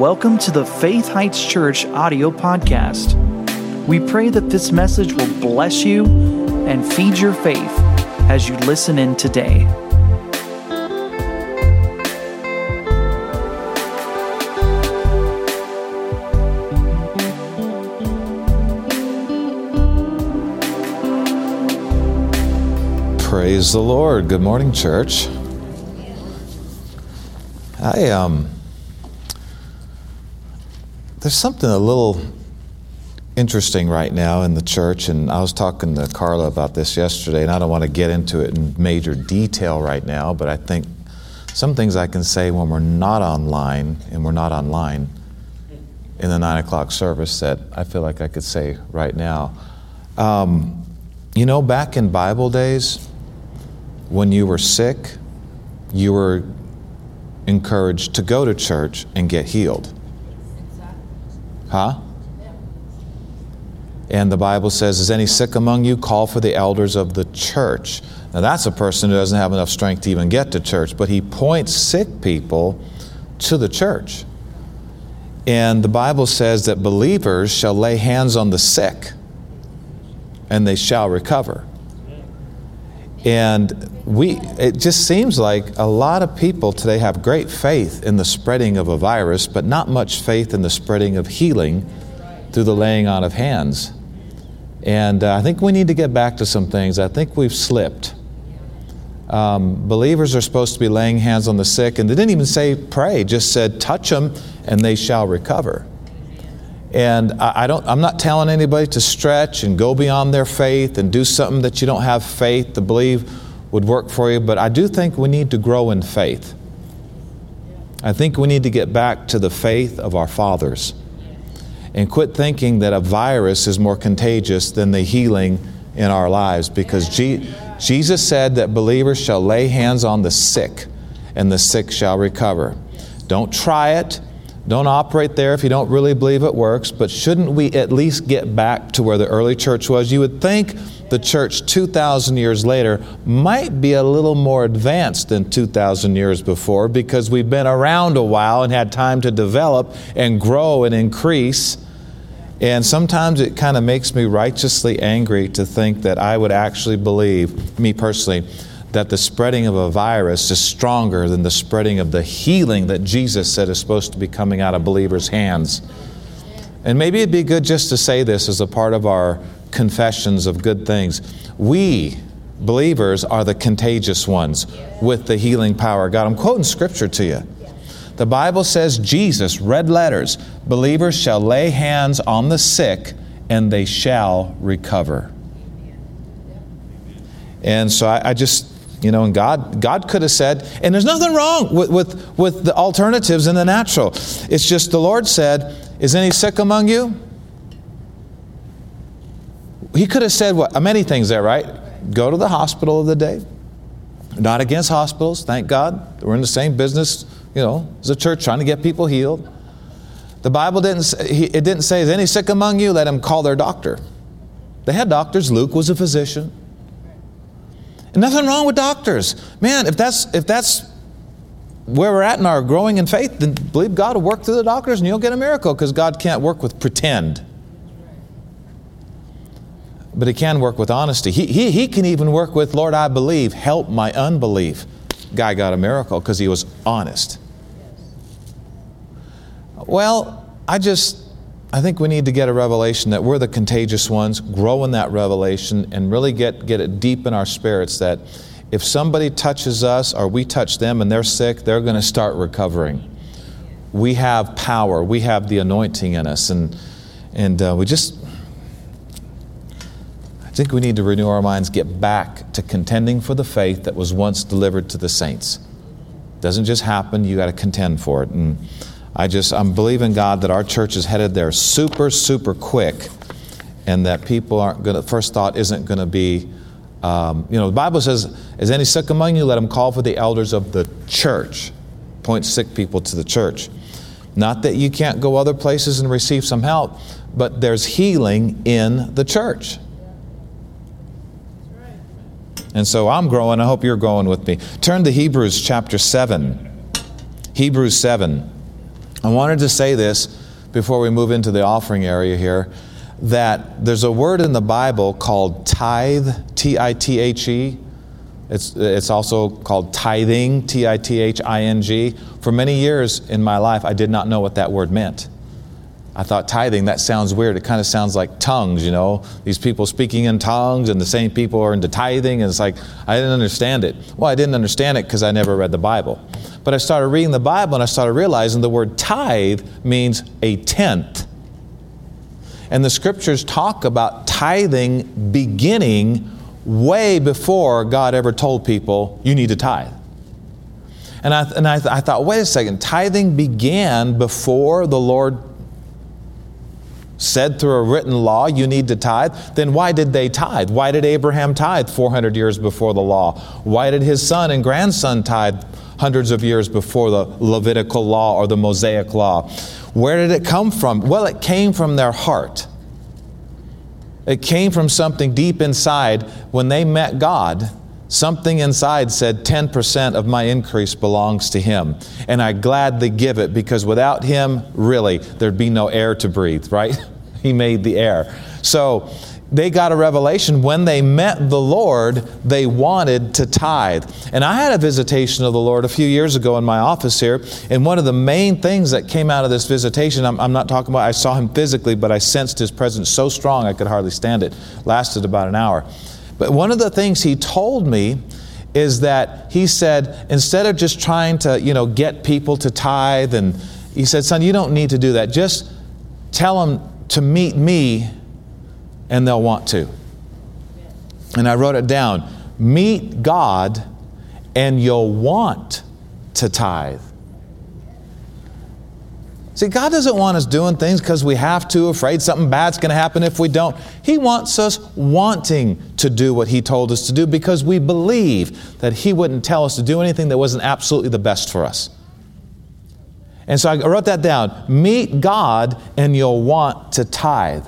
welcome to the Faith Heights Church audio podcast. We pray that this message will bless you and feed your faith as you listen in today. Praise the Lord. Good morning, church. I um there's something a little interesting right now in the church and I was talking to Carla about this yesterday and I don't want to get into it in major detail right now, but I think some things I can say when we're not online and we're not online in the nine o'clock service that I feel like I could say right now. Um, you know, back in Bible days, when you were sick, you were encouraged to go to church and get healed. Huh? And the Bible says, Is any sick among you? Call for the elders of the church. Now, that's a person who doesn't have enough strength to even get to church, but he points sick people to the church. And the Bible says that believers shall lay hands on the sick and they shall recover. And we, it just seems like a lot of people today have great faith in the spreading of a virus, but not much faith in the spreading of healing through the laying on of hands. And uh, I think we need to get back to some things. I think we've slipped. Um, believers are supposed to be laying hands on the sick, and they didn't even say pray, just said touch them and they shall recover. And I, I don't, I'm not telling anybody to stretch and go beyond their faith and do something that you don't have faith to believe would work for you, but I do think we need to grow in faith. I think we need to get back to the faith of our fathers and quit thinking that a virus is more contagious than the healing in our lives because G- Jesus said that believers shall lay hands on the sick and the sick shall recover. Don't try it. Don't operate there if you don't really believe it works, but shouldn't we at least get back to where the early church was? You would think the church 2,000 years later might be a little more advanced than 2,000 years before because we've been around a while and had time to develop and grow and increase. And sometimes it kind of makes me righteously angry to think that I would actually believe, me personally, that the spreading of a virus is stronger than the spreading of the healing that Jesus said is supposed to be coming out of believers' hands. And maybe it'd be good just to say this as a part of our confessions of good things. We, believers, are the contagious ones with the healing power of God. I'm quoting scripture to you. The Bible says, Jesus, red letters, believers shall lay hands on the sick and they shall recover. And so I, I just, you know, and God, God could have said, and there's nothing wrong with, with, with the alternatives in the natural. It's just the Lord said, Is any sick among you? He could have said what many things there, right? Go to the hospital of the day. Not against hospitals, thank God. We're in the same business, you know, as a church trying to get people healed. The Bible didn't say, it didn't say, is any sick among you? Let him call their doctor. They had doctors. Luke was a physician. And nothing wrong with doctors. Man, if that's if that's where we're at in our growing in faith, then believe God will work through the doctors and you'll get a miracle because God can't work with pretend. But He can work with honesty. He, he, he can even work with, Lord, I believe, help my unbelief. Guy got a miracle because he was honest. Well, I just, I think we need to get a revelation that we're the contagious ones, grow in that revelation, and really get, get it deep in our spirits that if somebody touches us or we touch them and they're sick, they're going to start recovering. We have power, we have the anointing in us, and, and uh, we just, I think we need to renew our minds, get back to contending for the faith that was once delivered to the saints. It doesn't just happen, you got to contend for it. And I just, I'm believing God that our church is headed there super, super quick, and that people aren't going to, first thought isn't going to be, um, you know, the Bible says, Is any sick among you? Let him call for the elders of the church. Point sick people to the church. Not that you can't go other places and receive some help, but there's healing in the church. And so I'm growing. I hope you're growing with me. Turn to Hebrews chapter 7. Hebrews 7. I wanted to say this before we move into the offering area here that there's a word in the Bible called tithe, T I T H E. It's, it's also called tithing, T I T H I N G. For many years in my life, I did not know what that word meant. I thought tithing, that sounds weird. It kind of sounds like tongues, you know, these people speaking in tongues, and the same people are into tithing, and it's like, I didn't understand it. Well, I didn't understand it because I never read the Bible. But I started reading the Bible and I started realizing the word tithe means a tenth. And the scriptures talk about tithing beginning way before God ever told people, you need to tithe. And I, and I, I thought, wait a second, tithing began before the Lord said through a written law you need to tithe, then why did they tithe? Why did Abraham tithe 400 years before the law? Why did his son and grandson tithe hundreds of years before the Levitical law or the Mosaic law? Where did it come from? Well, it came from their heart. It came from something deep inside when they met God. Something inside said, 10% of my increase belongs to Him. And I gladly give it because without Him, really, there'd be no air to breathe, right? he made the air. So they got a revelation when they met the Lord, they wanted to tithe. And I had a visitation of the Lord a few years ago in my office here. And one of the main things that came out of this visitation, I'm, I'm not talking about I saw him physically, but I sensed his presence so strong I could hardly stand it. Lasted about an hour. But one of the things he told me is that he said, instead of just trying to, you know, get people to tithe, and he said, son, you don't need to do that. Just tell them to meet me and they'll want to. And I wrote it down meet God and you'll want to tithe. See, God doesn't want us doing things because we have to, afraid something bad's going to happen if we don't. He wants us wanting to do what He told us to do because we believe that He wouldn't tell us to do anything that wasn't absolutely the best for us. And so I wrote that down. Meet God and you'll want to tithe.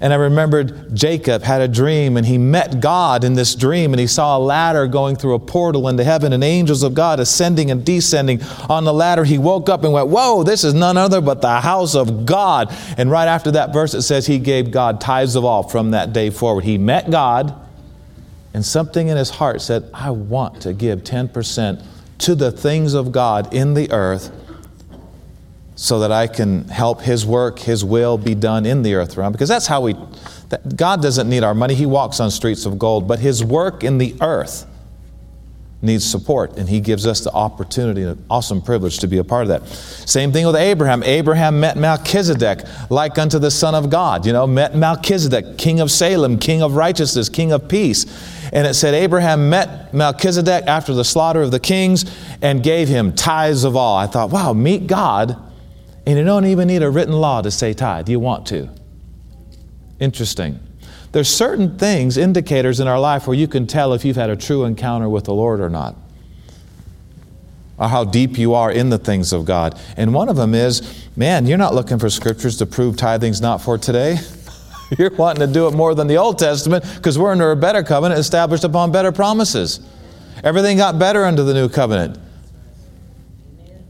And I remembered Jacob had a dream and he met God in this dream and he saw a ladder going through a portal into heaven and angels of God ascending and descending on the ladder. He woke up and went, Whoa, this is none other but the house of God. And right after that verse, it says he gave God tithes of all from that day forward. He met God and something in his heart said, I want to give 10% to the things of God in the earth so that I can help His work, His will be done in the earth realm. Because that's how we, that God doesn't need our money. He walks on streets of gold, but His work in the earth needs support, and He gives us the opportunity, an awesome privilege to be a part of that. Same thing with Abraham. Abraham met Melchizedek like unto the Son of God, you know, met Melchizedek, king of Salem, king of righteousness, king of peace. And it said Abraham met Melchizedek after the slaughter of the kings and gave him tithes of all. I thought, wow, meet God and you don't even need a written law to say tithe. You want to. Interesting. There's certain things, indicators in our life where you can tell if you've had a true encounter with the Lord or not. Or how deep you are in the things of God. And one of them is, man, you're not looking for scriptures to prove tithing's not for today. you're wanting to do it more than the Old Testament because we're under a better covenant established upon better promises. Everything got better under the new covenant.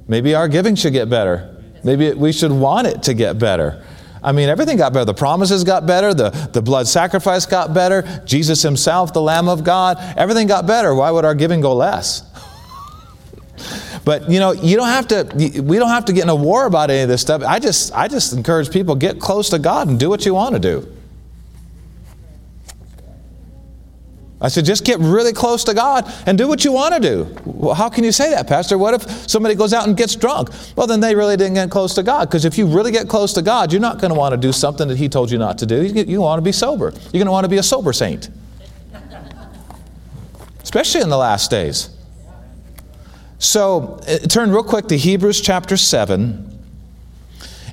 Maybe our giving should get better. Maybe we should want it to get better. I mean, everything got better. The promises got better. The, the blood sacrifice got better. Jesus himself, the Lamb of God, everything got better. Why would our giving go less? but you know, you don't have to. We don't have to get in a war about any of this stuff. I just, I just encourage people get close to God and do what you want to do. I said, just get really close to God and do what you want to do. Well, how can you say that, Pastor? What if somebody goes out and gets drunk? Well, then they really didn't get close to God. Because if you really get close to God, you're not going to want to do something that He told you not to do. You, you want to be sober. You're going to want to be a sober saint, especially in the last days. So, uh, turn real quick to Hebrews chapter 7.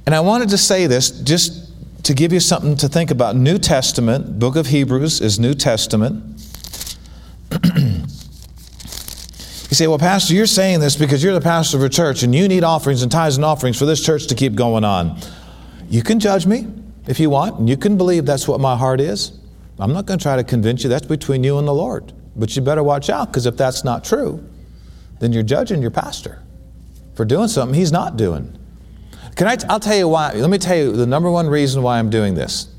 And I wanted to say this just to give you something to think about. New Testament, book of Hebrews is New Testament. You say, well, Pastor, you're saying this because you're the pastor of a church and you need offerings and tithes and offerings for this church to keep going on. You can judge me if you want, and you can believe that's what my heart is. I'm not going to try to convince you. That's between you and the Lord. But you better watch out because if that's not true, then you're judging your pastor for doing something he's not doing. Can I? T- I'll tell you why. Let me tell you the number one reason why I'm doing this.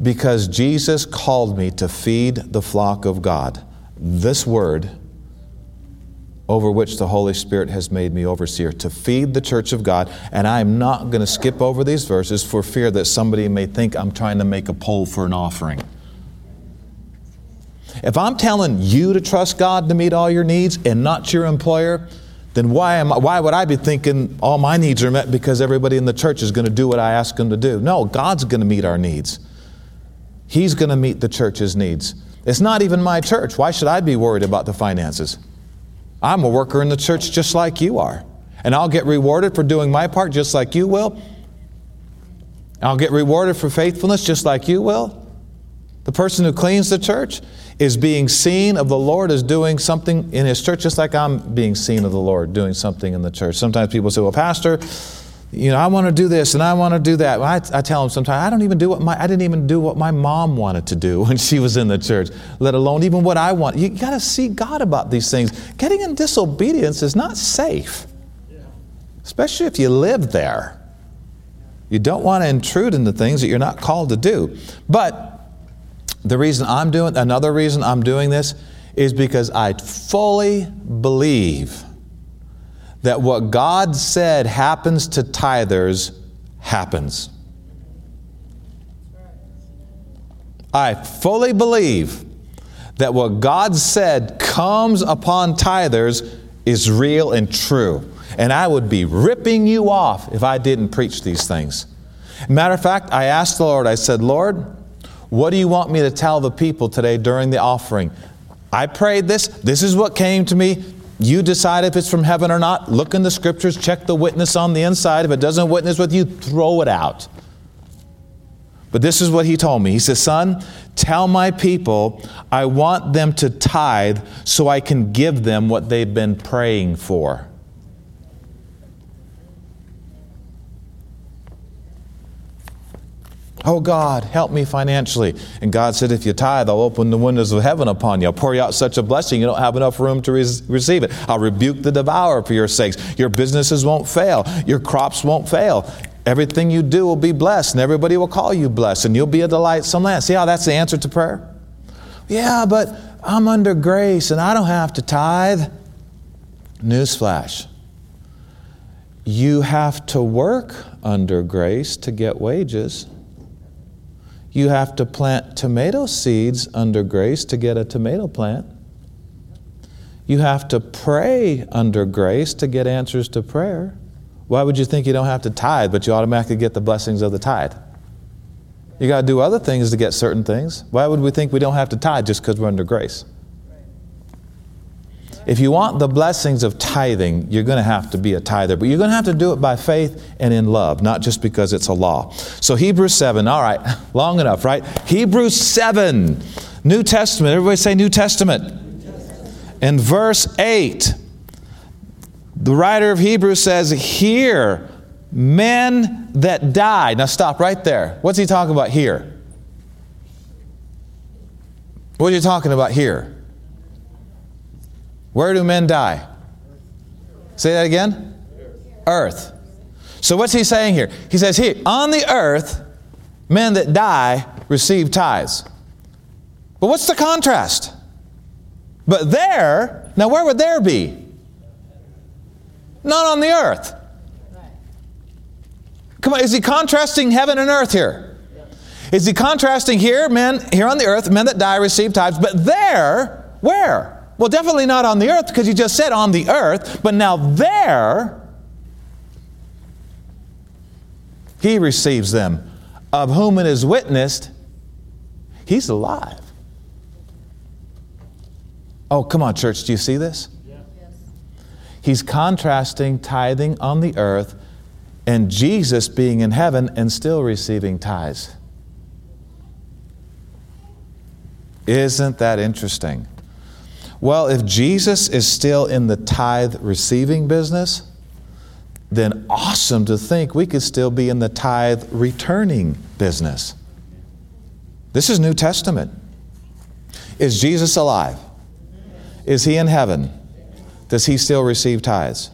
Because Jesus called me to feed the flock of God. This word over which the Holy Spirit has made me overseer, to feed the church of God. And I'm not going to skip over these verses for fear that somebody may think I'm trying to make a poll for an offering. If I'm telling you to trust God to meet all your needs and not your employer, then why, am I, why would I be thinking all my needs are met because everybody in the church is going to do what I ask them to do? No, God's going to meet our needs. He's going to meet the church's needs. It's not even my church. Why should I be worried about the finances? I'm a worker in the church just like you are. And I'll get rewarded for doing my part just like you will. I'll get rewarded for faithfulness just like you will. The person who cleans the church is being seen of the Lord as doing something in his church, just like I'm being seen of the Lord doing something in the church. Sometimes people say, Well, Pastor, you know, I want to do this and I want to do that. I, I, tell them sometimes I don't even do what my I didn't even do what my mom wanted to do when she was in the church, let alone even what I want. You got to see God about these things. Getting in disobedience is not safe, especially if you live there. You don't want to intrude into things that you're not called to do. But the reason I'm doing another reason I'm doing this is because I fully believe that what God said happens to tithers happens. I fully believe that what God said comes upon tithers is real and true. And I would be ripping you off if I didn't preach these things. Matter of fact, I asked the Lord, I said, Lord, what do you want me to tell the people today during the offering? I prayed this. This is what came to me. You decide if it's from heaven or not. Look in the scriptures, check the witness on the inside. If it doesn't witness with you, throw it out. But this is what he told me. He says, Son, tell my people I want them to tithe so I can give them what they've been praying for. Oh God, help me financially. And God said, If you tithe, I'll open the windows of heaven upon you. I'll pour you out such a blessing you don't have enough room to receive it. I'll rebuke the devourer for your sakes. Your businesses won't fail, your crops won't fail. Everything you do will be blessed, and everybody will call you blessed, and you'll be a delightsome land. See how that's the answer to prayer? Yeah, but I'm under grace and I don't have to tithe. Newsflash. You have to work under grace to get wages. You have to plant tomato seeds under grace to get a tomato plant. You have to pray under grace to get answers to prayer. Why would you think you don't have to tithe, but you automatically get the blessings of the tithe? You got to do other things to get certain things. Why would we think we don't have to tithe just because we're under grace? If you want the blessings of tithing, you're going to have to be a tither, but you're going to have to do it by faith and in love, not just because it's a law. So, Hebrews 7, all right, long enough, right? Hebrews 7, New Testament. Everybody say New Testament. In verse 8, the writer of Hebrews says, Here, men that died. Now, stop right there. What's he talking about here? What are you talking about here? Where do men die? Say that again? Earth. So what's he saying here? He says here, on the earth, men that die receive tithes. But what's the contrast? But there, now where would there be? Not on the earth. Come on, is he contrasting heaven and earth here? Is he contrasting here, men here on the earth, men that die receive tithes, but there, where? Well, definitely not on the earth because you just said on the earth, but now there, he receives them, of whom it is witnessed, he's alive. Oh, come on, church, do you see this? He's contrasting tithing on the earth and Jesus being in heaven and still receiving tithes. Isn't that interesting? Well, if Jesus is still in the tithe receiving business, then awesome to think we could still be in the tithe returning business. This is New Testament. Is Jesus alive? Is he in heaven? Does he still receive tithes?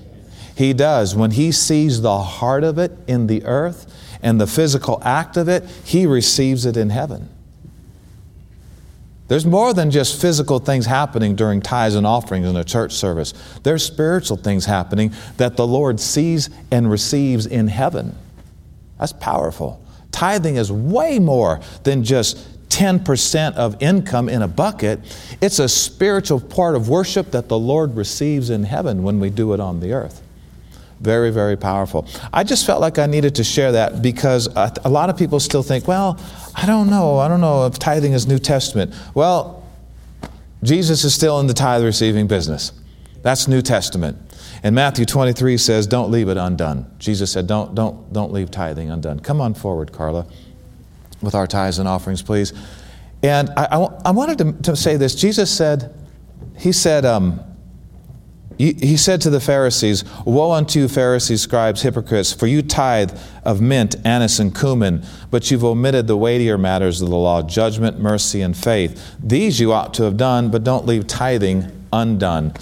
He does. When he sees the heart of it in the earth and the physical act of it, he receives it in heaven. There's more than just physical things happening during tithes and offerings in a church service. There's spiritual things happening that the Lord sees and receives in heaven. That's powerful. Tithing is way more than just 10% of income in a bucket. It's a spiritual part of worship that the Lord receives in heaven when we do it on the earth. Very, very powerful. I just felt like I needed to share that because a lot of people still think, well, I don't know. I don't know if tithing is New Testament. Well, Jesus is still in the tithe receiving business. That's New Testament. And Matthew 23 says, don't leave it undone. Jesus said, don't, don't, don't leave tithing undone. Come on forward, Carla, with our tithes and offerings, please. And I, I, I wanted to, to, say this. Jesus said, He said, um, he said to the Pharisees, Woe unto you, Pharisees, scribes, hypocrites, for you tithe of mint, anise, and cumin, but you've omitted the weightier matters of the law judgment, mercy, and faith. These you ought to have done, but don't leave tithing undone.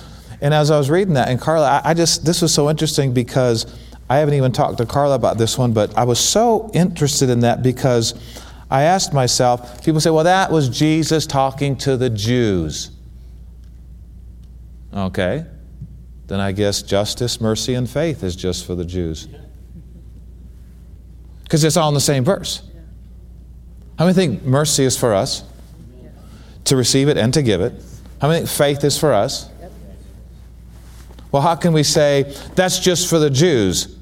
And as I was reading that, and Carla, I, just, this was so interesting because I haven't even talked to Carla about this one, but I was so interested in that because I asked myself, people say, well, that was Jesus talking to the Jews. Okay then I guess justice, mercy, and faith is just for the Jews. Because it's all in the same verse. How many think mercy is for us? To receive it and to give it. How many think faith is for us? Well, how can we say that's just for the Jews?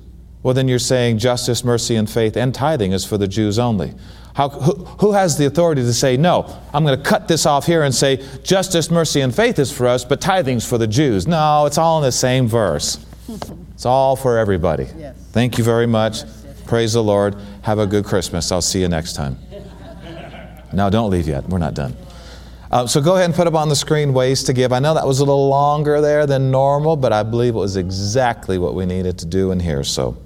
Well, then you're saying justice, mercy, and faith and tithing is for the Jews only. How, who, who, has the authority to say, no, I'm going to cut this off here and say justice, mercy, and faith is for us, but tithing's for the Jews? No, it's all in the same verse. It's all for everybody. Yes. Thank you very much. Yes, yes. Praise the Lord. Have a good Christmas. I'll see you next time. no, don't leave yet. We're not done. Uh, so go ahead and put up on the screen ways to give. I know that was a little longer there than normal, but I believe it was exactly what we needed to do in here. So.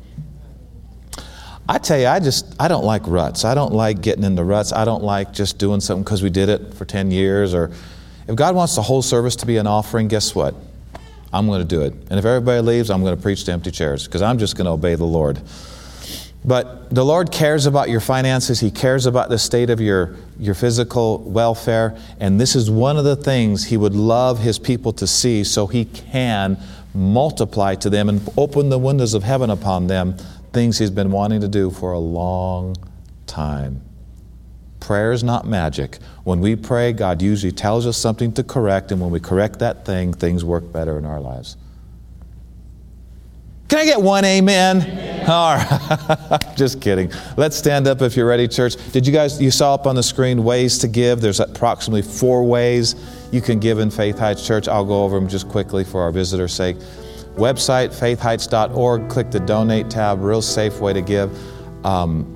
I tell you, I just, I don't like ruts. I don't like getting into ruts. I don't like just doing something because we did it for 10 years. Or if God wants the whole service to be an offering, guess what? I'm going to do it. And if everybody leaves, I'm going to preach to empty chairs because I'm just going to obey the Lord. But the Lord cares about your finances. He cares about the state of your, your physical welfare. And this is one of the things He would love His people to see so He can multiply to them and open the windows of heaven upon them things he's been wanting to do for a long time. Prayer is not magic. When we pray, God usually tells us something to correct, and when we correct that thing, things work better in our lives. Can I get one amen? amen. All right. Just kidding. Let's stand up if you're ready, church. Did you guys, you saw up on the screen ways to give? There's approximately four ways you can give in Faith Heights Church. I'll go over them just quickly for our visitor's sake. Website, faithheights.org, click the donate tab, real safe way to give. Um,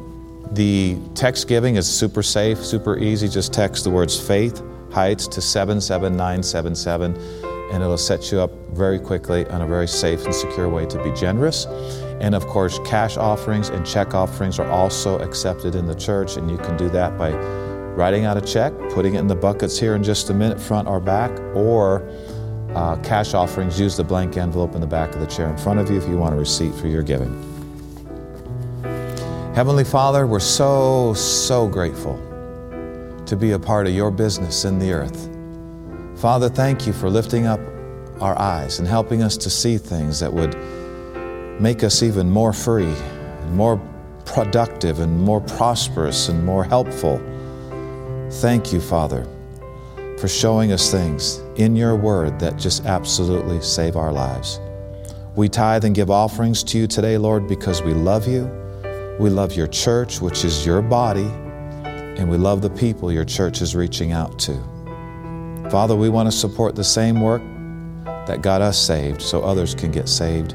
the text giving is super safe, super easy. Just text the words Faith Heights to 77977 and it'll set you up very quickly on a very safe and secure way to be generous. And of course, cash offerings and check offerings are also accepted in the church, and you can do that by writing out a check, putting it in the buckets here in just a minute, front or back, or uh, cash offerings, use the blank envelope in the back of the chair in front of you if you want a receipt for your giving. Heavenly Father, we're so, so grateful to be a part of your business in the earth. Father, thank you for lifting up our eyes and helping us to see things that would make us even more free and more productive and more prosperous and more helpful. Thank you, Father for showing us things in your word that just absolutely save our lives. We tithe and give offerings to you today, Lord, because we love you. We love your church, which is your body, and we love the people your church is reaching out to. Father, we want to support the same work that got us saved so others can get saved.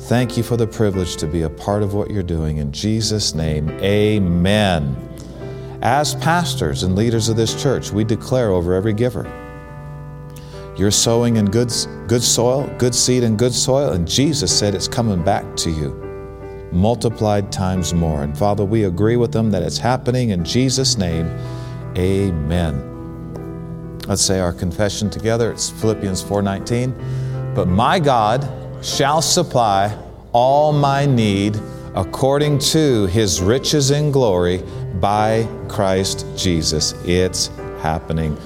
Thank you for the privilege to be a part of what you're doing. In Jesus' name, amen. As pastors and leaders of this church, we declare over every giver you're sowing in good, good soil, good seed in good soil, and Jesus said it's coming back to you multiplied times more. And Father, we agree with them that it's happening in Jesus' name. Amen. Let's say our confession together. It's Philippians 4:19. But my God shall supply all my need according to his riches in glory by Christ Jesus. It's happening.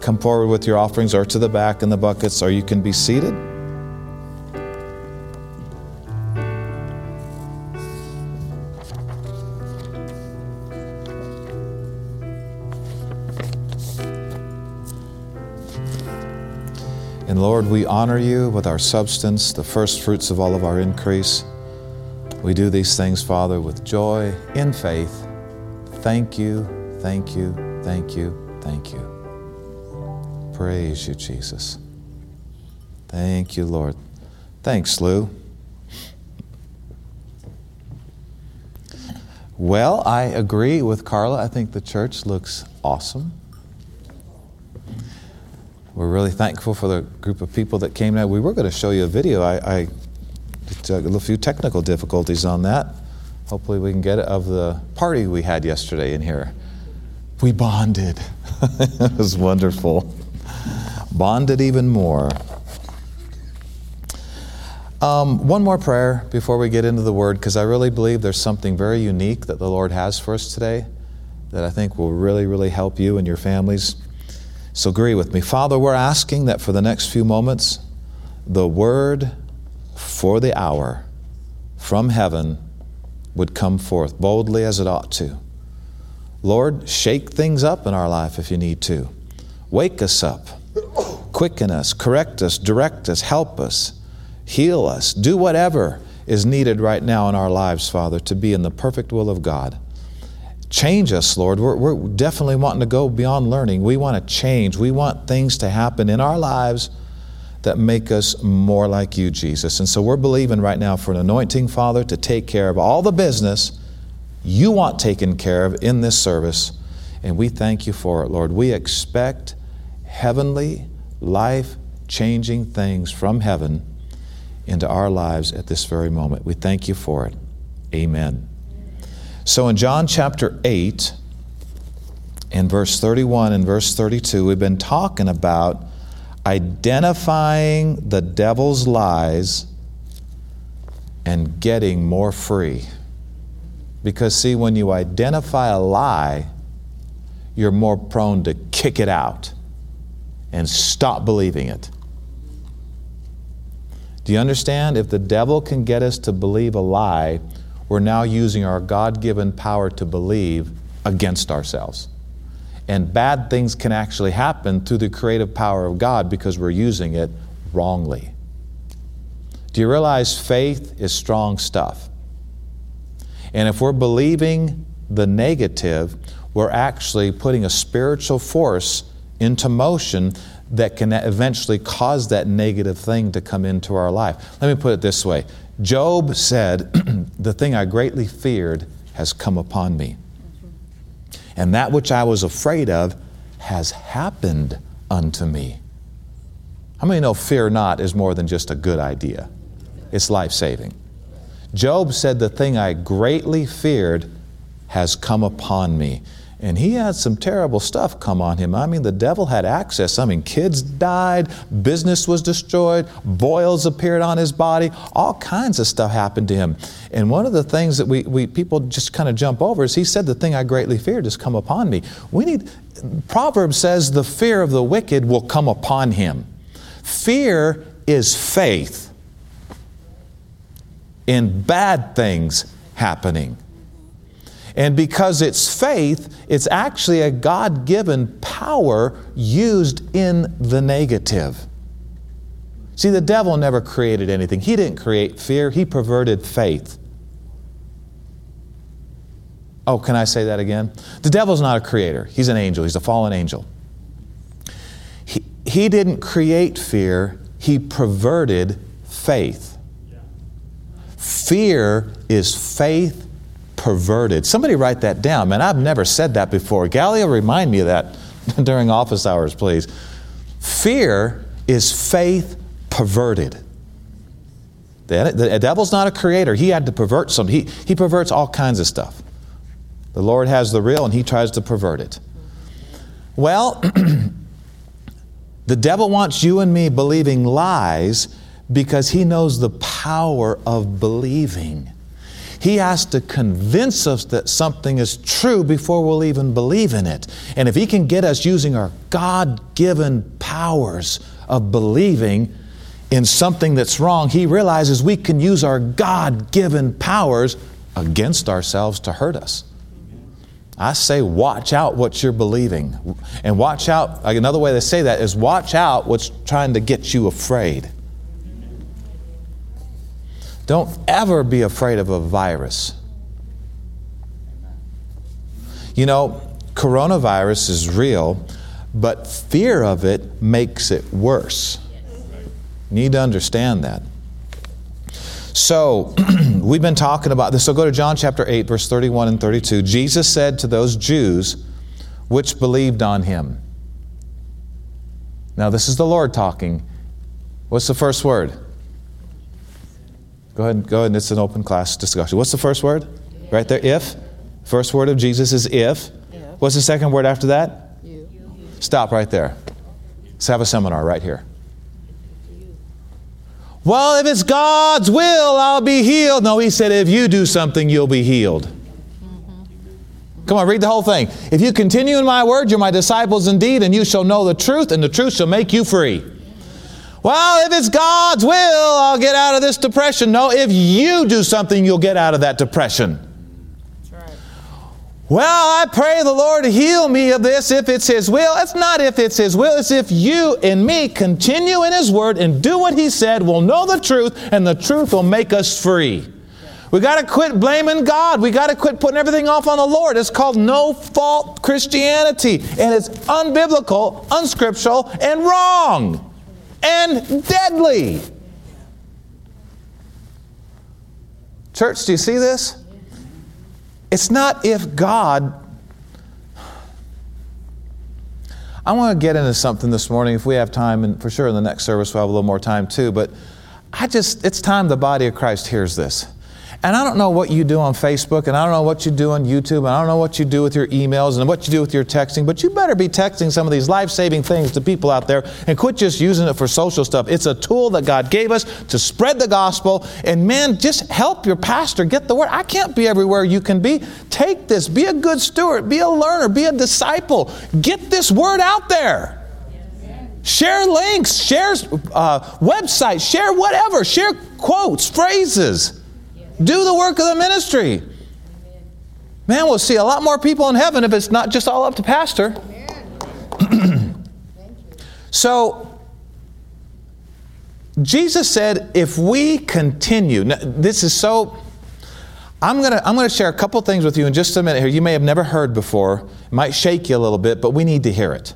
Come forward with your offerings or to the back in the buckets, or you can be seated. And Lord, we honor you with our substance, the first fruits of all of our increase. We do these things, Father, with joy, in faith. Thank you, thank you, thank you, thank you. Praise you, Jesus. Thank you, Lord. Thanks, Lou. Well, I agree with Carla. I think the church looks awesome. We're really thankful for the group of people that came out. We were going to show you a video. I, I a few technical difficulties on that. Hopefully, we can get it of the party we had yesterday in here. We bonded. it was wonderful. Bonded even more. Um, one more prayer before we get into the word, because I really believe there's something very unique that the Lord has for us today that I think will really, really help you and your families. So agree with me. Father, we're asking that for the next few moments, the word for the hour from heaven would come forth boldly as it ought to. Lord, shake things up in our life if you need to. Wake us up, quicken us, correct us, direct us, help us, heal us, do whatever is needed right now in our lives, Father, to be in the perfect will of God. Change us, Lord. We're, we're definitely wanting to go beyond learning. We want to change. We want things to happen in our lives that make us more like you, Jesus. And so we're believing right now for an anointing, Father, to take care of all the business you want taken care of in this service. And we thank you for it, Lord. We expect heavenly, life changing things from heaven into our lives at this very moment. We thank you for it. Amen. So in John chapter 8, in verse 31 and verse 32, we've been talking about identifying the devil's lies and getting more free. Because, see, when you identify a lie, you're more prone to kick it out and stop believing it. Do you understand? If the devil can get us to believe a lie, we're now using our God given power to believe against ourselves. And bad things can actually happen through the creative power of God because we're using it wrongly. Do you realize faith is strong stuff? And if we're believing the negative, we're actually putting a spiritual force into motion that can eventually cause that negative thing to come into our life. Let me put it this way Job said, The thing I greatly feared has come upon me and that which I was afraid of has happened unto me. How many know fear not is more than just a good idea? It's life saving. Job said, The thing I greatly feared has come upon me. And he had some terrible stuff come on him. I mean, the devil had access. I mean, kids died, business was destroyed, boils appeared on his body, all kinds of stuff happened to him. And one of the things that we, we people just kind of jump over is he said, The thing I greatly feared has come upon me. We need, Proverbs says, the fear of the wicked will come upon him. Fear is faith in bad things happening. And because it's faith, it's actually a God given power used in the negative. See, the devil never created anything. He didn't create fear, he perverted faith. Oh, can I say that again? The devil's not a creator, he's an angel, he's a fallen angel. He, he didn't create fear, he perverted faith. Fear is faith perverted. Somebody write that down, man. I've never said that before. Gallia, remind me of that during office hours, please. Fear is faith perverted. The, the, devil's not a creator. He had to pervert something. He, he perverts all kinds of stuff. The Lord has the real and he tries to pervert it. Well, the devil wants you and me believing lies because he knows the power of believing. He has to convince us that something is true before we'll even believe in it. And if He can get us using our God given powers of believing in something that's wrong, He realizes we can use our God given powers against ourselves to hurt us. I say, watch out what you're believing. And watch out, another way to say that is watch out what's trying to get you afraid. Don't ever be afraid of a virus. You know, coronavirus is real, but fear of it makes it worse. You need to understand that. So, we've been talking about this. So, go to John chapter 8, verse 31 and 32. Jesus said to those Jews which believed on him. Now, this is the Lord talking. What's the first word? Go ahead, go ahead. It's an open class discussion. What's the first word? If. Right there, if. First word of Jesus is if. if. What's the second word after that? You. Stop right there. Let's have a seminar right here. Well, if it's God's will, I'll be healed. No, he said, if you do something, you'll be healed. Mm-hmm. Come on, read the whole thing. If you continue in my word, you're my disciples indeed, and you shall know the truth, and the truth shall make you free. Well, if it's God's will, I'll get out of this depression. No, if you do something, you'll get out of that depression. Well, I pray the Lord to heal me of this if it's His will. It's not if it's His will, it's if you and me continue in His Word and do what He said, we'll know the truth, and the truth will make us free. We got to quit blaming God. We got to quit putting everything off on the Lord. It's called no fault Christianity, and it's unbiblical, unscriptural, and wrong and deadly. Church, do you see this? It's not if God. I want to get into something this morning if we have time, and for sure in the next service we'll have a little more time too. But I just, it's time the body of Christ hears this. And I don't know what you do on Facebook, and I don't know what you do on YouTube, and I don't know what you do with your emails and what you do with your texting, but you better be texting some of these life saving things to people out there and quit just using it for social stuff. It's a tool that God gave us to spread the gospel. And man, just help your pastor get the word. I can't be everywhere you can be. Take this, be a good steward, be a learner, be a disciple. Get this word out there. Share links, share uh, websites, share whatever, share quotes, phrases. Do the work of the ministry. Man, we'll see a lot more people in heaven if it's not just all up to pastor. so, Jesus said, if we continue, now, this is so. I'm going to I'm to share a couple things with you in just a minute here. You may have never heard before. It might shake you a little bit, but we need to hear it.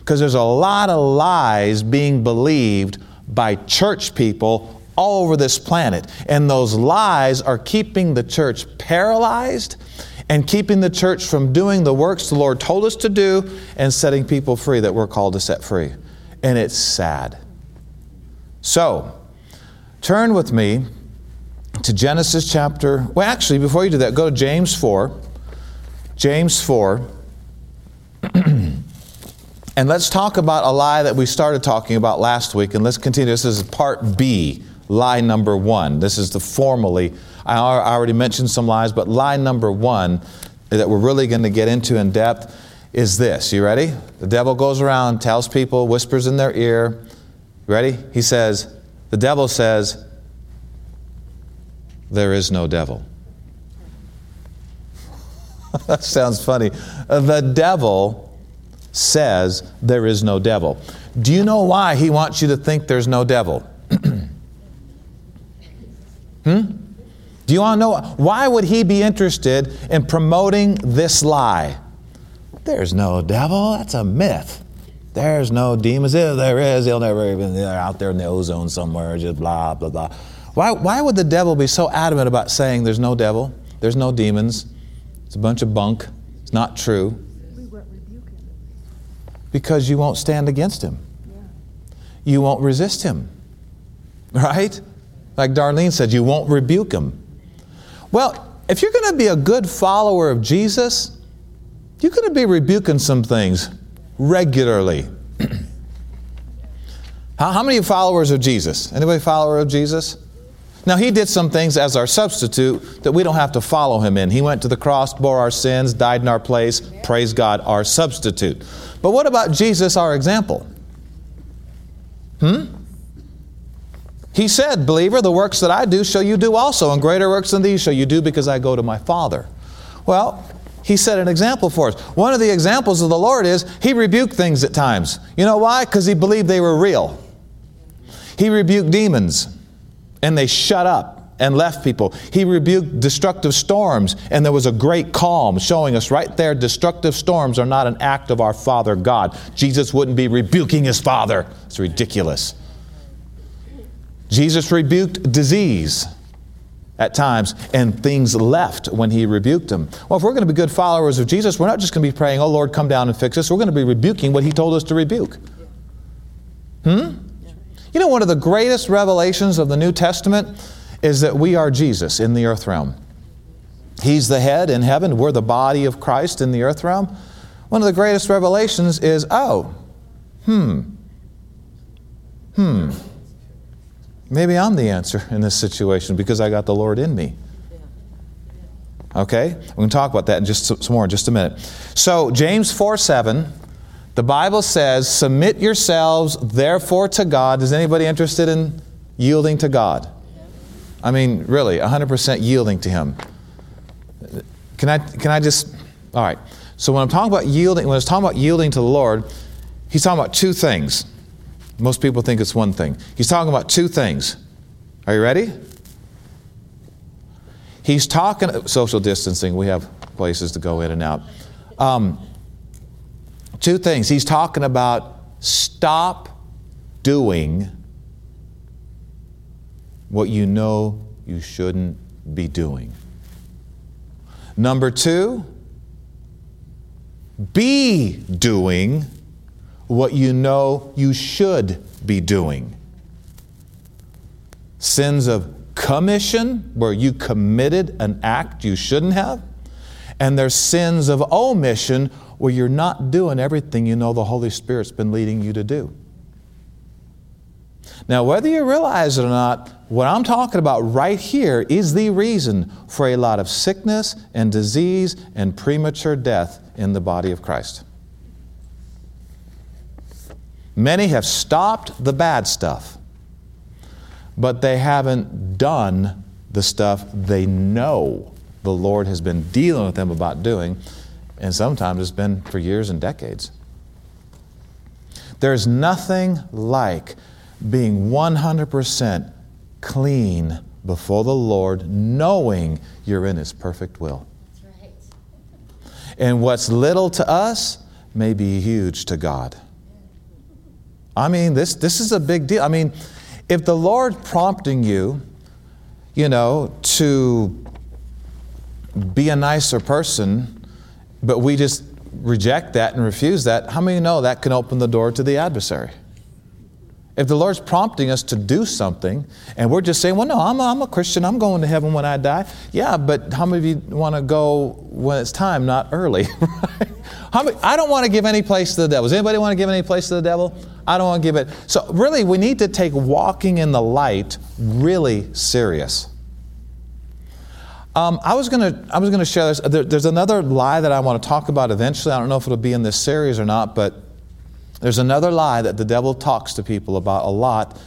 Because there's a lot of lies being believed by church people all over this planet. And those lies are keeping the church paralyzed and keeping the church from doing the works the Lord told us to do and setting people free that we're called to set free. And it's sad. So, turn with me to Genesis chapter. Well, actually, before you do that, go to James 4. James 4. and let's talk about a lie that we started talking about last week, and let's continue. This is part B lie number one. This is the formally, I already mentioned some lies, but lie number one that we're really going to get into in depth is this. You ready? The devil goes around, tells people, whispers in their ear. Ready? He says, the devil says, there is no devil. that sounds funny. The devil says there is no devil. Do you know why he wants you to think there's no devil? Hmm? Do you want to know why would he be interested in promoting this lie? There's no devil. That's a myth. There's no demons. If there is, he'll never even they're out there in the ozone somewhere, just blah, blah, blah. Why, why would the devil be so adamant about saying there's no devil, there's no demons, it's a bunch of bunk, it's not true? Because you won't stand against him. You won't resist him. Right? Like Darlene said, you won't rebuke them. Well, if you're going to be a good follower of Jesus, you're going to be rebuking some things regularly. How, how many followers of Jesus? Anybody follower of Jesus? Now, he did some things as our substitute that we don't have to follow him in. He went to the cross, bore our sins, died in our place. Praise God, our substitute. But what about Jesus, our example? Hmm? He said, Believer, the works that I do shall you do also, and greater works than these shall you do because I go to my Father. Well, he set an example for us. One of the examples of the Lord is he rebuked things at times. You know why? Because he believed they were real. He rebuked demons and they shut up and left people. He rebuked destructive storms, and there was a great calm, showing us right there destructive storms are not an act of our Father God. Jesus wouldn't be rebuking his Father. It's ridiculous. Jesus rebuked disease at times, and things left when he rebuked them. Well, if we're going to be good followers of Jesus, we're not just going to be praying, Oh Lord, come down and fix us. We're going to be rebuking what he told us to rebuke. Hmm? You know, one of the greatest revelations of the New Testament is that we are Jesus in the earth realm. He's the head in heaven, we're the body of Christ in the earth realm. One of the greatest revelations is oh, hmm, hmm, maybe I'm the answer in this situation because I got the Lord in me. Okay? We're going to talk about that in just some more in just a minute. So, James 4 7 the Bible says, Submit yourselves therefore to God. Is anybody interested in yielding to God? I mean, really, 100% yielding to Him. Can I, can I just, all right. So when I'm talking about yielding, when I was talking about yielding to the Lord, He's talking about two things. Most people think it's one thing. He's talking about two things. Are you ready? He's talking social distancing. We have places to go in and out. Um, Two things. He's talking about stop doing what you know you shouldn't be doing. Number two, be doing what you know you should be doing. Sins of commission, where you committed an act you shouldn't have, and there's sins of omission, where you're not doing everything you know the Holy Spirit's been leading you to do. Now, whether you realize it or not, what I'm talking about right here is the reason for a lot of sickness and disease and premature death in the body of Christ. Many have stopped the bad stuff, but they haven't done the stuff they know the Lord has been dealing with them about doing and sometimes it's been for years and decades. There's nothing like being 100% clean before the Lord, knowing you're in His perfect will. Right. And what's little to us may be huge to God. I mean, this, this is a big deal. I mean, if the Lord prompting you, you know, to be a nicer person, but we just reject that and refuse that, how many know that can open the door to the adversary? If the Lord's prompting us to do something and we're just saying, well, no, I'm a, I'm a Christian, I'm going to heaven when I die. Yeah, but how many of you want to go when it's time, not early? right? How many, I don't want to give any place to the devil. Does anybody want to give any place to the devil? I don't want to give it. So, really, we need to take walking in the light really serious. Um, I was gonna I was gonna share this. There, there's another lie that I want to talk about eventually. I don't know if it'll be in this series or not, but there's another lie that the devil talks to people about a lot,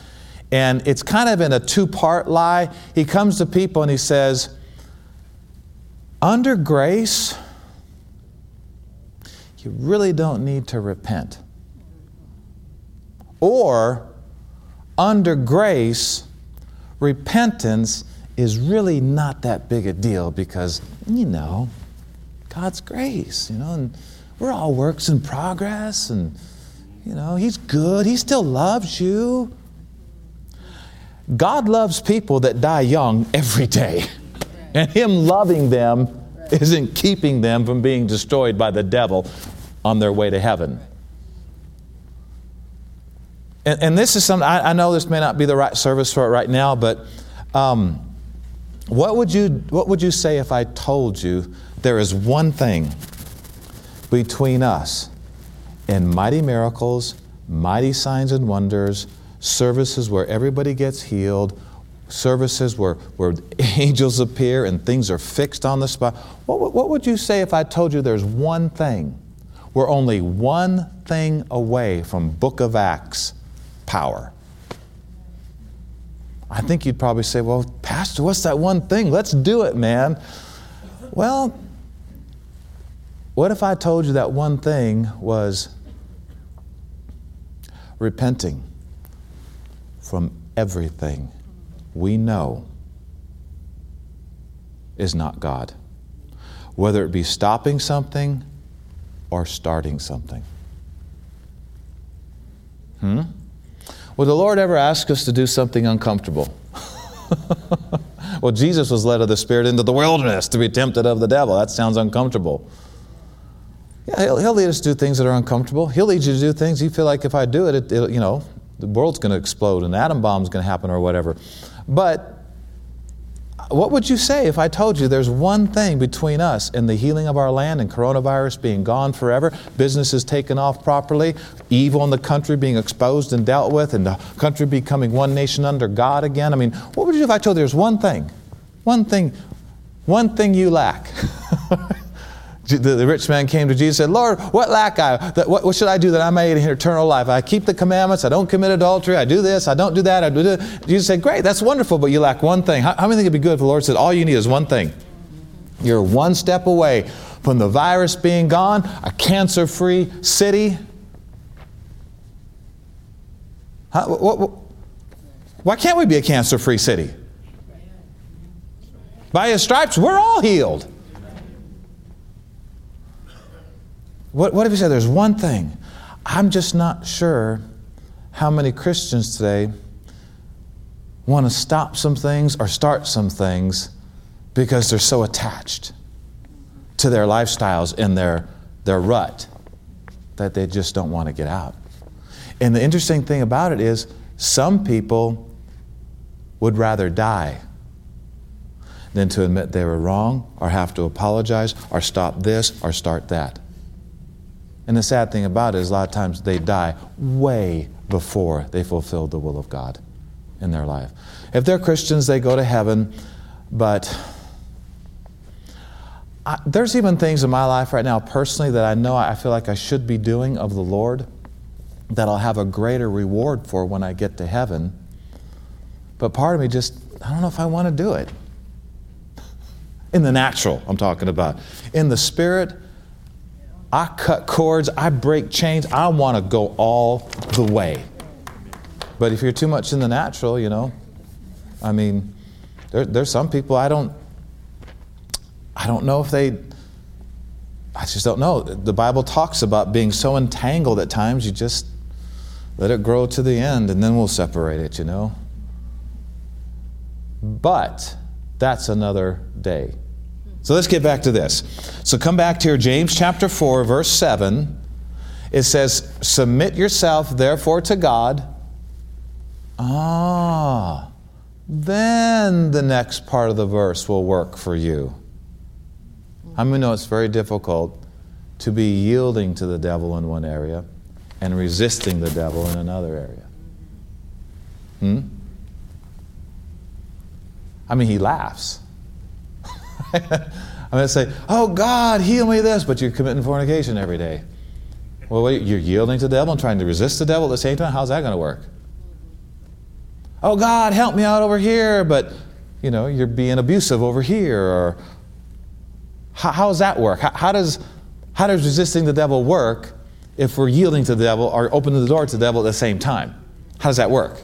and it's kind of in a two-part lie. He comes to people and he says, "Under grace, you really don't need to repent," or under grace, repentance is really not that big a deal because, you know, God's grace, you know, and we're all works in progress and, you know, He's good. He still loves you. God loves people that die young every day. And Him loving them isn't keeping them from being destroyed by the devil on their way to heaven. And, and this is something, I, I, know this may not be the right service for it right now, but um, what would you, what would you say if I told you there is one thing between us and mighty miracles, mighty signs and wonders, services where everybody gets healed, services where, where angels appear and things are fixed on the spot. What, what would you say if I told you there's one thing? We're only one thing away from Book of Acts power. I think you'd probably say, Well, Pastor, what's that one thing? Let's do it, man. Well, what if I told you that one thing was repenting from everything we know is not God? Whether it be stopping something or starting something. Hmm? Would the Lord ever ask us to do something uncomfortable? well, Jesus was led of the Spirit into the wilderness to be tempted of the devil. That sounds uncomfortable. Yeah, he'll, he'll lead us to do things that are uncomfortable. He'll lead you to do things you feel like if I do it, it, it you know, the world's going to explode, an atom bomb's going to happen, or whatever. But what would you say if I told you there's one thing between us and the healing of our land and coronavirus being gone forever, businesses taken off properly, evil in the country being exposed and dealt with, and the country becoming one nation under God again? I mean, what would you do if I told you there's one thing, one thing, one thing you lack? the, the, rich man came to Jesus and said, Lord, what lack I? What, what, should I do that I may inherit eternal life? I keep the commandments. I don't commit adultery. I do this. I don't do that. I do this. Jesus said, Great, that's wonderful, but you lack one thing. How, how many think it'd be good if the Lord said, All you need is one thing? You're one step away from the virus being gone, a cancer free city. What, what, why can't we be a cancer free city? By his stripes, we're all healed. What, what if you said there's one thing? I'm just not sure how many Christians today want to stop some things or start some things because they're so attached to their lifestyles and their, their rut that they just don't want to get out. And the interesting thing about it is, some people would rather die than to admit they were wrong or have to apologize or stop this or start that. And the sad thing about it is, a lot of times they die way before they fulfilled the will of God in their life. If they're Christians, they go to heaven, but I, there's even things in my life right now, personally, that I know I feel like I should be doing of the Lord that I'll have a greater reward for when I get to heaven. But part of me just, I don't know if I want to do it. In the natural, I'm talking about. In the spirit, I cut cords, I break chains, I want to go all the way. But if you're too much in the natural, you know, I mean, there, there's some people I don't, I don't know if they, I just don't know. The Bible talks about being so entangled at times, you just let it grow to the end and then we'll separate it, you know. But that's another day. So let's get back to this. So come back to here, James chapter 4, verse 7. It says, Submit yourself therefore to God. Ah, then the next part of the verse will work for you. How many know it's very difficult to be yielding to the devil in one area and resisting the devil in another area? Hmm? I mean, he laughs. I'm going to say, Oh, God, heal me this, but you're committing fornication every day. Well, wait, you're yielding to the devil and trying to resist the devil at the same time? How's that going to work? Oh, God, help me out over here, but you know, you're being abusive over here. Or how, how does that work? How, how, does, how does resisting the devil work if we're yielding to the devil or opening the door to the devil at the same time? How does that work?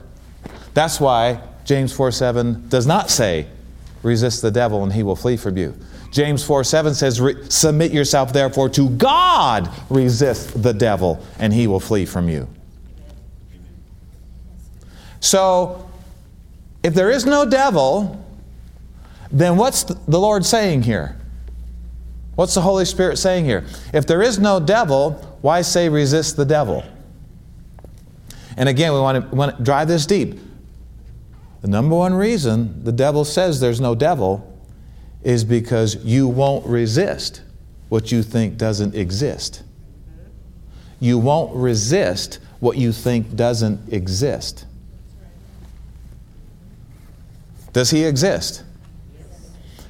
That's why James 4 7 does not say resist the devil and he will flee from you. James 4 7 says, Submit yourself therefore to God, resist the devil, and he will flee from you. So, if there is no devil, then what's the Lord saying here? What's the Holy Spirit saying here? If there is no devil, why say resist the devil? And again, we want to, want to drive this deep. The number one reason the devil says there's no devil is because you won't resist what you think doesn't exist. You won't resist what you think doesn't exist. Does he exist?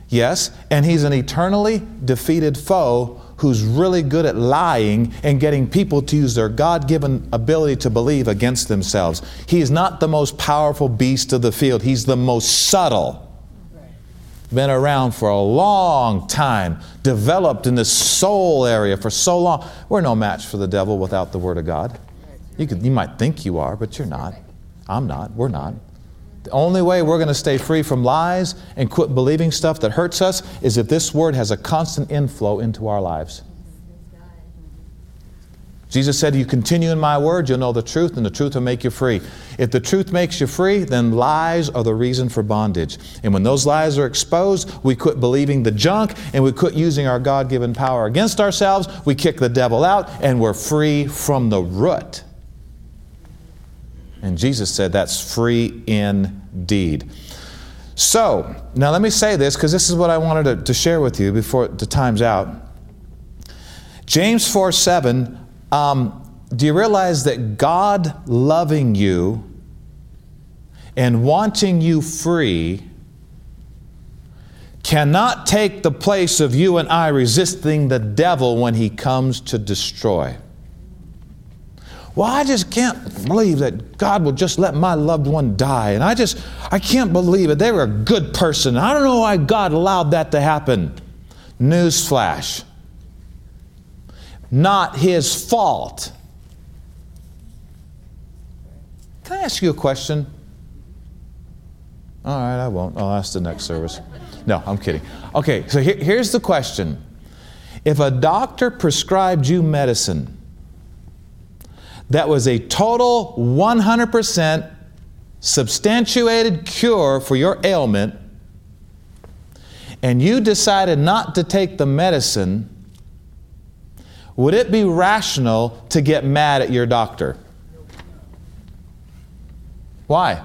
Yes, and he's an eternally defeated foe who's really good at lying and getting people to use their God given ability to believe against themselves. He's not the most powerful beast of the field, he's the most subtle. Been around for a long time, developed in the soul area for so long. We're no match for the devil without the Word of God. You, could, you might think you are, but you're not. I'm not. We're not. The only way we're going to stay free from lies and quit believing stuff that hurts us is if this word has a constant inflow into our lives. Jesus said, You continue in my word, you'll know the truth, and the truth will make you free. If the truth makes you free, then lies are the reason for bondage. And when those lies are exposed, we quit believing the junk and we quit using our God given power against ourselves. We kick the devil out and we're free from the root. And Jesus said that's free indeed. So, now let me say this because this is what I wanted to, to, share with you before the time's out. James 4 7, um, do you realize that God loving you and wanting you free cannot take the place of you and I resisting the devil when he comes to destroy? Well, I just can't believe that God will just let my loved one die. And I just, I can't believe it. They were a good person. I don't know why God allowed that to happen. Newsflash. Not his fault. Can I ask you a question? All right, I won't. I'll ask the next service. No, I'm kidding. Okay, so here, here's the question If a doctor prescribed you medicine, that was a total 100% substantiated cure for your ailment, and you decided not to take the medicine, would it be rational to get mad at your doctor? Why?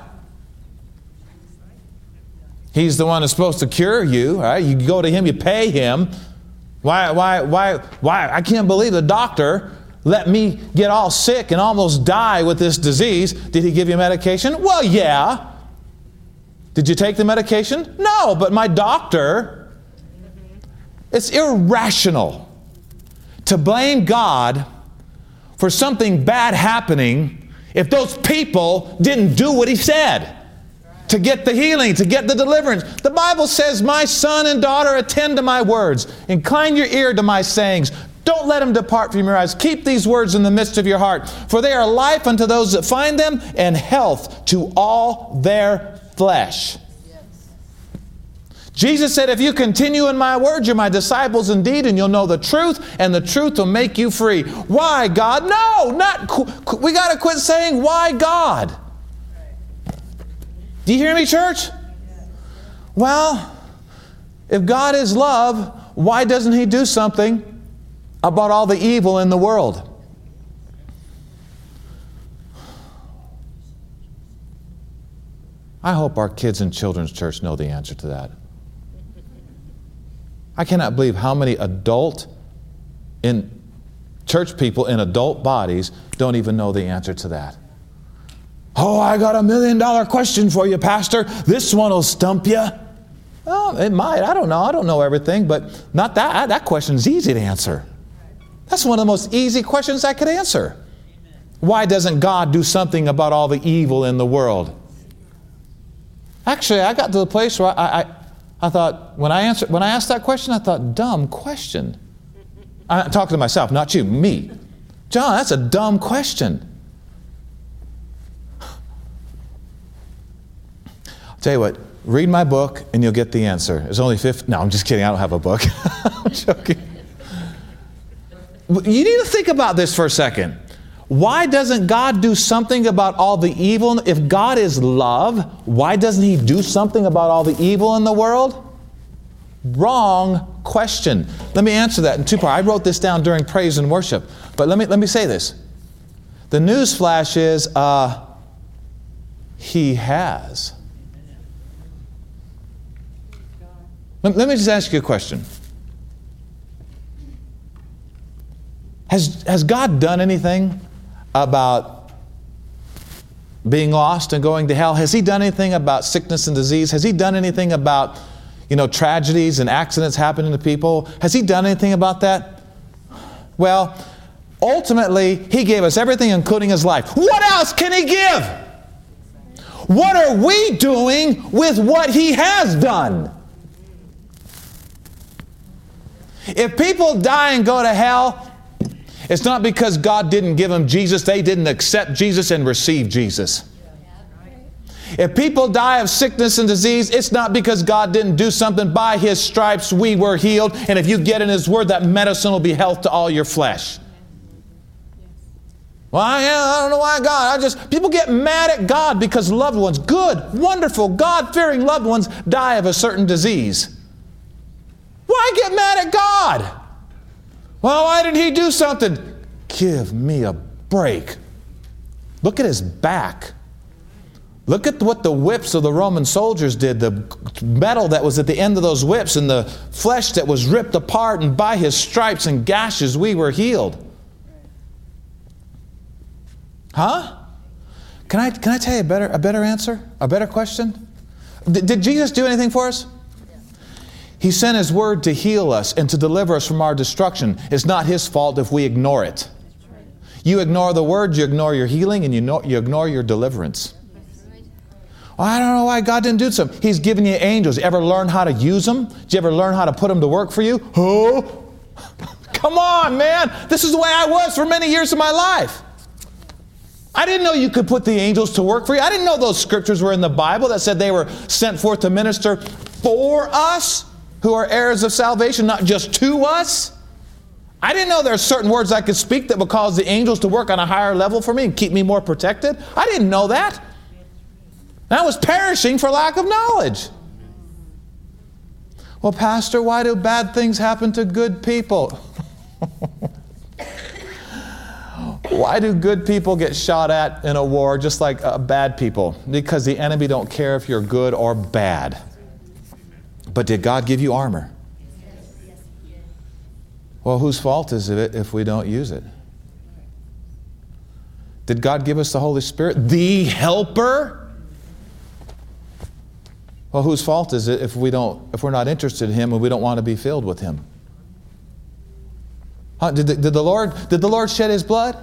He's the one that's supposed to cure you, right? You go to him, you pay him. Why, why, why, why? I can't believe the doctor let me get all sick and almost die with this disease. Did he give you medication? Well, yeah. Did you take the medication? No, but my doctor, it's irrational to blame God for something bad happening if those people didn't do what he said to get the healing, to get the deliverance. The Bible says, My son and daughter, attend to my words, incline your ear to my sayings. Don't let them depart from your eyes. Keep these words in the midst of your heart, for they are life unto those that find them and health to all their flesh. Jesus said, If you continue in my word, you're my disciples indeed, and you'll know the truth, and the truth will make you free. Why, God? No, not. We got to quit saying, Why, God? Do you hear me, church? Well, if God is love, why doesn't He do something about all the evil in the world. I hope our kids in children's church know the answer to that. I cannot believe how many adult in church people in adult bodies don't even know the answer to that. Oh, I got a million dollar question for you, Pastor. This one will stump you. Well, it might. I don't know. I don't know everything, but not that. That question's easy to answer. That's one of the most easy questions I could answer. Why doesn't God do something about all the evil in the world? Actually, I got to the place where I, I, I thought, when I, answered, when I asked that question, I thought, dumb question. I'm talking to myself, not you, me. John, that's a dumb question. I'll tell you what, read my book and you'll get the answer. It's only 50. No, I'm just kidding. I don't have a book. I'm joking. You need to think about this for a second. Why doesn't God do something about all the evil? If God is love, why doesn't He do something about all the evil in the world? Wrong question. Let me answer that in two parts. I wrote this down during praise and worship, but let me, let me say this. The news flash is uh, He has. Let, let me just ask you a question. Has, has God done anything about being lost and going to hell? Has he done anything about sickness and disease? Has he done anything about, you know, tragedies and accidents happening to people? Has he done anything about that? Well, ultimately, he gave us everything, including his life. What else can he give? What are we doing with what he has done? If people die and go to hell, it's not because God didn't give them Jesus, they didn't accept Jesus and receive Jesus. If people die of sickness and disease, it's not because God didn't do something. By His stripes we were healed. And if you get in His Word, that medicine will be health to all your flesh. Well, I, I don't know why God. I just, people get mad at God because loved ones, good, wonderful, God fearing loved ones, die of a certain disease. Why get mad at God? Well, why didn't he do something? Give me a break. Look at his back. Look at what the whips of the Roman soldiers did, the metal that was at the end of those whips, and the flesh that was ripped apart, and by his stripes and gashes we were healed. Huh? Can I, can I tell you a better, a better answer? A better question? D- did Jesus do anything for us? He sent His word to heal us and to deliver us from our destruction. It's not His fault if we ignore it. You ignore the word, you ignore your healing, and you, know, you ignore your deliverance. Well, I don't know why God didn't do something. He's given you angels. You ever learn how to use them? Did you ever learn how to put them to work for you? Oh, come on, man. This is the way I was for many years of my life. I didn't know you could put the angels to work for you. I didn't know those scriptures were in the Bible that said they were sent forth to minister for us who are heirs of salvation, not just to us. I didn't know there are certain words I could speak that would cause the angels to work on a higher level for me and keep me more protected. I didn't know that. I was perishing for lack of knowledge. Well, Pastor, why do bad things happen to good people? why do good people get shot at in a war just like uh, bad people? Because the enemy don't care if you're good or bad. But did God give you armor? Well, whose fault is it if we don't use it? Did God give us the Holy Spirit, the helper? Well, whose fault is it if we don't if we're not interested in him and we don't want to be filled with him? Huh? Did, the, did the Lord did the Lord shed his blood?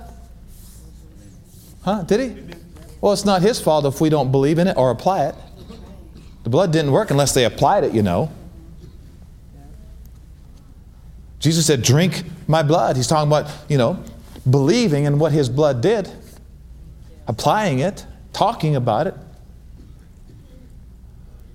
Huh? Did he? Well, it's not his fault if we don't believe in it or apply it. The blood didn't work unless they applied it, you know. Jesus said, Drink my blood. He's talking about, you know, believing in what his blood did, applying it, talking about it.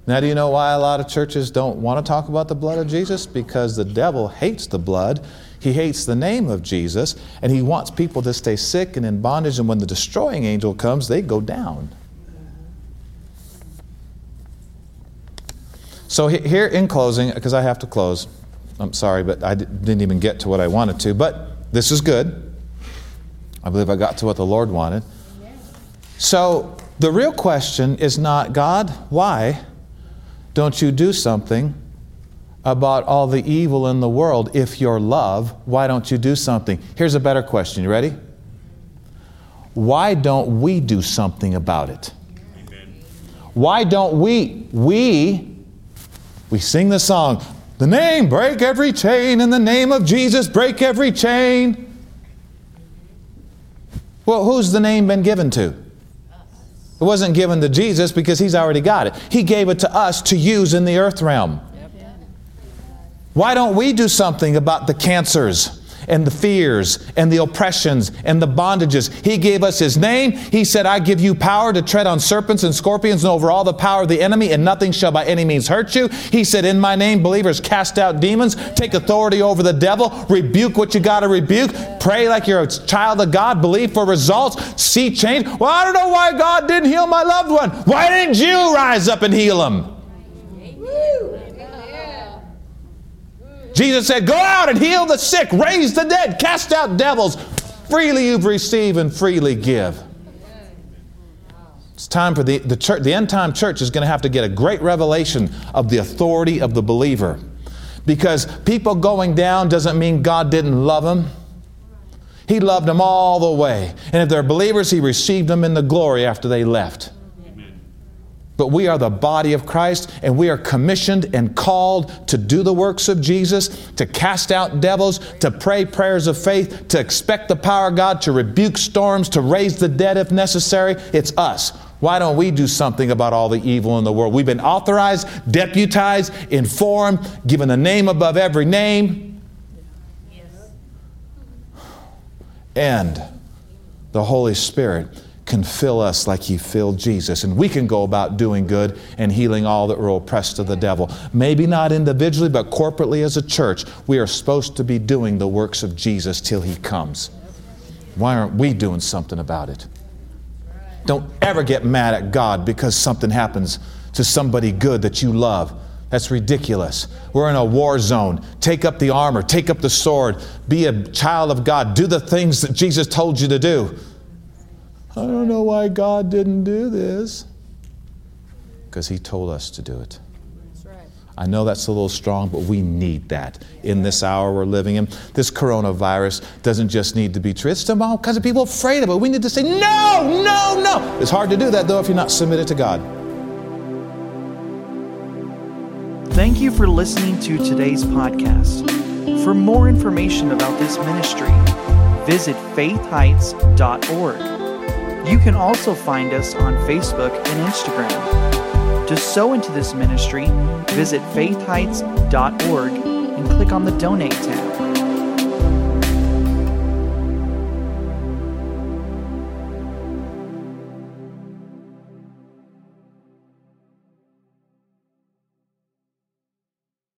Now, do you know why a lot of churches don't want to talk about the blood of Jesus? Because the devil hates the blood. He hates the name of Jesus, and he wants people to stay sick and in bondage. And when the destroying angel comes, they go down. So, here in closing, because I have to close, I'm sorry, but I didn't even get to what I wanted to, but this is good. I believe I got to what the Lord wanted. So, the real question is not, God, why don't you do something about all the evil in the world if you're love? Why don't you do something? Here's a better question. You ready? Why don't we do something about it? Why don't we, we, we sing the song, the name, break every chain, in the name of Jesus, break every chain. Well, who's the name been given to? It wasn't given to Jesus because he's already got it. He gave it to us to use in the earth realm. Why don't we do something about the cancers? And the fears and the oppressions and the bondages. He gave us His name. He said, I give you power to tread on serpents and scorpions and over all the power of the enemy, and nothing shall by any means hurt you. He said, In my name, believers cast out demons, take authority over the devil, rebuke what you got to rebuke, pray like you're a child of God, believe for results, see change. Well, I don't know why God didn't heal my loved one. Why didn't you rise up and heal him? Jesus said, Go out and heal the sick, raise the dead, cast out devils. Freely you've received and freely give. It's time for the, the church, the end time church is going to have to get a great revelation of the authority of the believer. Because people going down doesn't mean God didn't love them. He loved them all the way. And if they're believers, He received them in the glory after they left. But we are the body of Christ, and we are commissioned and called to do the works of Jesus, to cast out devils, to pray prayers of faith, to expect the power of God, to rebuke storms, to raise the dead if necessary. It's us. Why don't we do something about all the evil in the world? We've been authorized, deputized, informed, given a name above every name. And the Holy Spirit can fill us like He filled Jesus. And we can go about doing good and healing all that were oppressed of the devil. Maybe not individually, but corporately as a church, we are supposed to be doing the works of Jesus till He comes. Why aren't we doing something about it? Don't ever get mad at God because something happens to somebody good that you love. That's ridiculous. We're in a war zone. Take up the armor, take up the sword, be a child of God, do the things that Jesus told you to do. I don't know why God didn't do this. Because He told us to do it. I know that's a little strong, but we need that in this hour we're living in. This coronavirus doesn't just need to be true. It's all kinds of people afraid of it. We need to say, no, no, no. It's hard to do that, though, if you're not submitted to God. Thank you for listening to today's podcast. For more information about this ministry, visit faithheights.org. You can also find us on Facebook and Instagram. To sow into this ministry, visit faithheights.org and click on the Donate tab.